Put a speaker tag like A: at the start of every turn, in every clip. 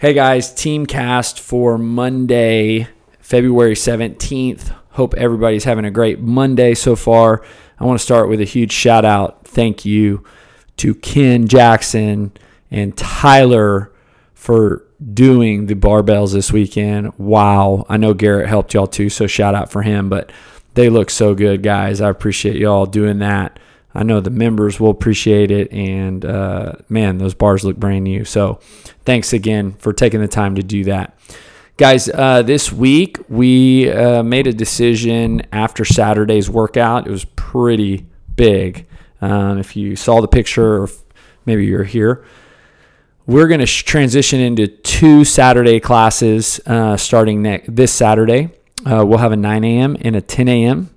A: Hey guys, team cast for Monday, February 17th. Hope everybody's having a great Monday so far. I want to start with a huge shout out. Thank you to Ken Jackson and Tyler for doing the barbells this weekend. Wow. I know Garrett helped y'all too, so shout out for him, but they look so good, guys. I appreciate y'all doing that. I know the members will appreciate it. And uh, man, those bars look brand new. So thanks again for taking the time to do that. Guys, uh, this week we uh, made a decision after Saturday's workout. It was pretty big. Um, if you saw the picture, or maybe you're here, we're going to sh- transition into two Saturday classes uh, starting next this Saturday. Uh, we'll have a 9 a.m. and a 10 a.m.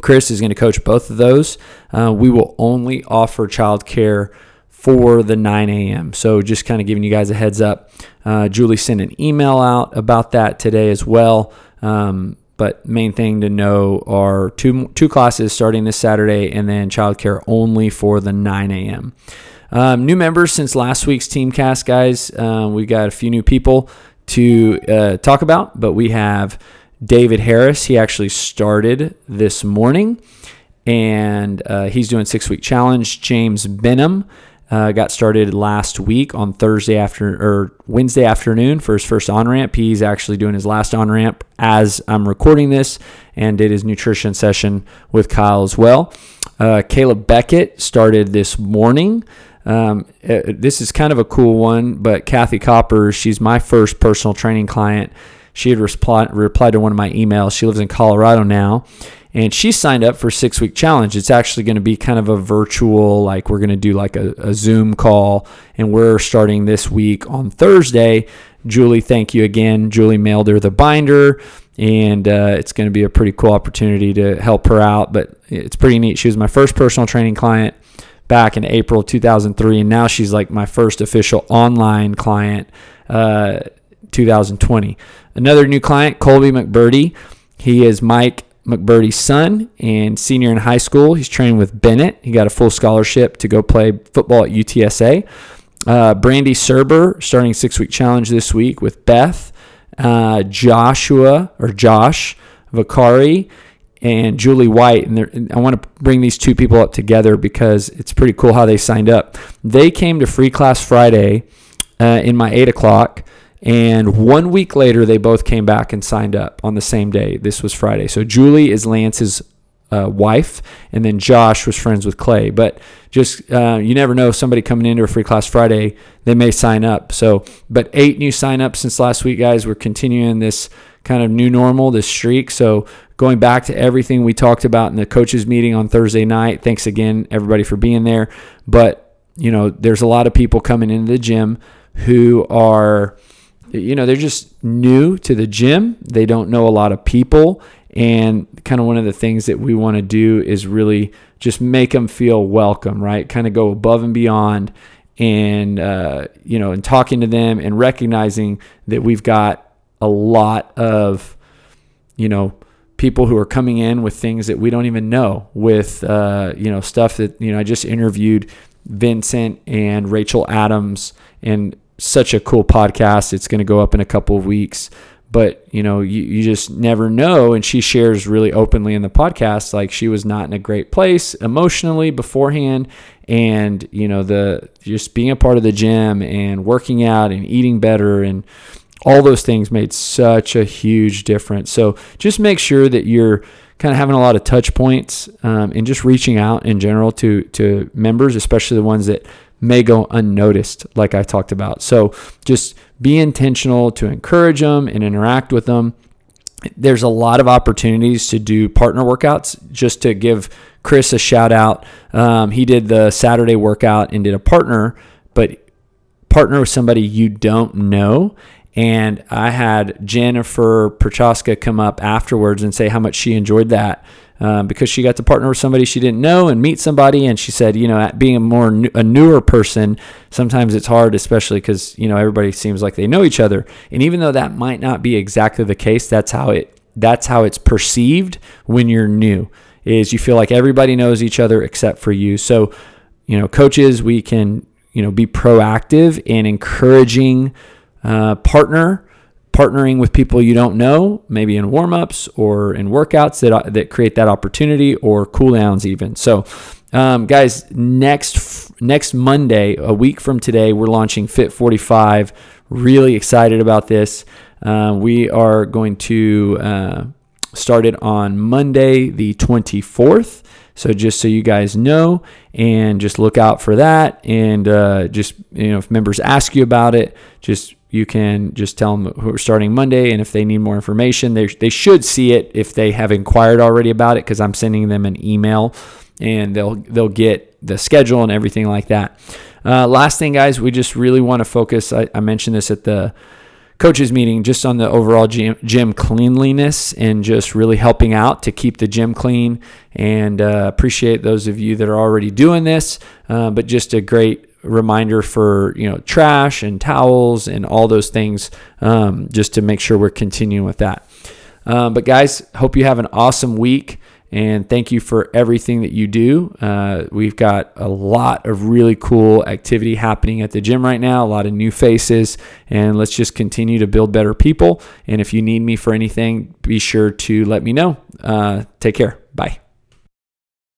A: Chris is going to coach both of those. Uh, we will only offer childcare for the 9 a.m. So just kind of giving you guys a heads up. Uh, Julie sent an email out about that today as well. Um, but main thing to know are two two classes starting this Saturday, and then childcare only for the 9 a.m. Um, new members since last week's Teamcast, guys. Uh, we got a few new people to uh, talk about, but we have David Harris. He actually started this morning, and uh, he's doing six week challenge. James Benham uh, got started last week on Thursday after or Wednesday afternoon for his first on ramp. He's actually doing his last on ramp as I'm recording this, and did his nutrition session with Kyle as well. Uh, Caleb Beckett started this morning. Um, uh, this is kind of a cool one, but Kathy Copper, she's my first personal training client she had replied replied to one of my emails. She lives in Colorado now, and she signed up for six week challenge. It's actually going to be kind of a virtual, like we're going to do like a, a Zoom call, and we're starting this week on Thursday. Julie, thank you again. Julie mailed her the binder, and uh, it's going to be a pretty cool opportunity to help her out. But it's pretty neat. She was my first personal training client back in April 2003, and now she's like my first official online client. Uh, 2020. Another new client, Colby McBurdy. He is Mike McBurdy's son and senior in high school. He's training with Bennett. He got a full scholarship to go play football at UTSA. Uh, Brandy Serber starting six week challenge this week with Beth, uh, Joshua or Josh Vakari, and Julie White. And I want to bring these two people up together because it's pretty cool how they signed up. They came to Free Class Friday uh, in my eight o'clock. And one week later, they both came back and signed up on the same day. This was Friday. So Julie is Lance's uh, wife, and then Josh was friends with Clay. But just uh, you never know, somebody coming into a free class Friday, they may sign up. So, but eight new signups since last week, guys. We're continuing this kind of new normal, this streak. So going back to everything we talked about in the coaches meeting on Thursday night. Thanks again, everybody, for being there. But you know, there's a lot of people coming into the gym who are you know, they're just new to the gym. They don't know a lot of people. And kind of one of the things that we want to do is really just make them feel welcome, right? Kind of go above and beyond and, uh, you know, and talking to them and recognizing that we've got a lot of, you know, people who are coming in with things that we don't even know, with, uh, you know, stuff that, you know, I just interviewed Vincent and Rachel Adams and such a cool podcast. It's going to go up in a couple of weeks. But, you know, you, you just never know. And she shares really openly in the podcast, like she was not in a great place emotionally beforehand. And, you know, the just being a part of the gym and working out and eating better and all those things made such a huge difference. So just make sure that you're kind of having a lot of touch points um, and just reaching out in general to to members, especially the ones that may go unnoticed, like I talked about. So just be intentional to encourage them and interact with them. There's a lot of opportunities to do partner workouts. Just to give Chris a shout out, um, he did the Saturday workout and did a partner, but partner with somebody you don't know. And I had Jennifer Prochaska come up afterwards and say how much she enjoyed that um, because she got to partner with somebody she didn't know and meet somebody. And she said, you know, being a more new, a newer person, sometimes it's hard, especially because you know everybody seems like they know each other. And even though that might not be exactly the case, that's how it that's how it's perceived when you're new. Is you feel like everybody knows each other except for you. So, you know, coaches, we can you know be proactive in encouraging uh, partner partnering with people you don't know, maybe in warm-ups or in workouts that that create that opportunity or cool downs even. So, um, guys, next next Monday, a week from today, we're launching Fit 45. Really excited about this. Uh, we are going to uh, start it on Monday, the 24th. So just so you guys know, and just look out for that. And uh, just you know, if members ask you about it, just you can just tell them we're starting Monday, and if they need more information, they they should see it if they have inquired already about it, because I'm sending them an email, and they'll they'll get the schedule and everything like that. Uh, last thing, guys, we just really want to focus. I, I mentioned this at the coaches meeting just on the overall gym, gym, cleanliness and just really helping out to keep the gym clean and uh, appreciate those of you that are already doing this uh, but just a great reminder for you know trash and towels and all those things um, just to make sure we're continuing with that um, but guys hope you have an awesome week and thank you for everything that you do. Uh, we've got a lot of really cool activity happening at the gym right now, a lot of new faces, and let's just continue to build better people. And if you need me for anything, be sure to let me know. Uh, take care. Bye.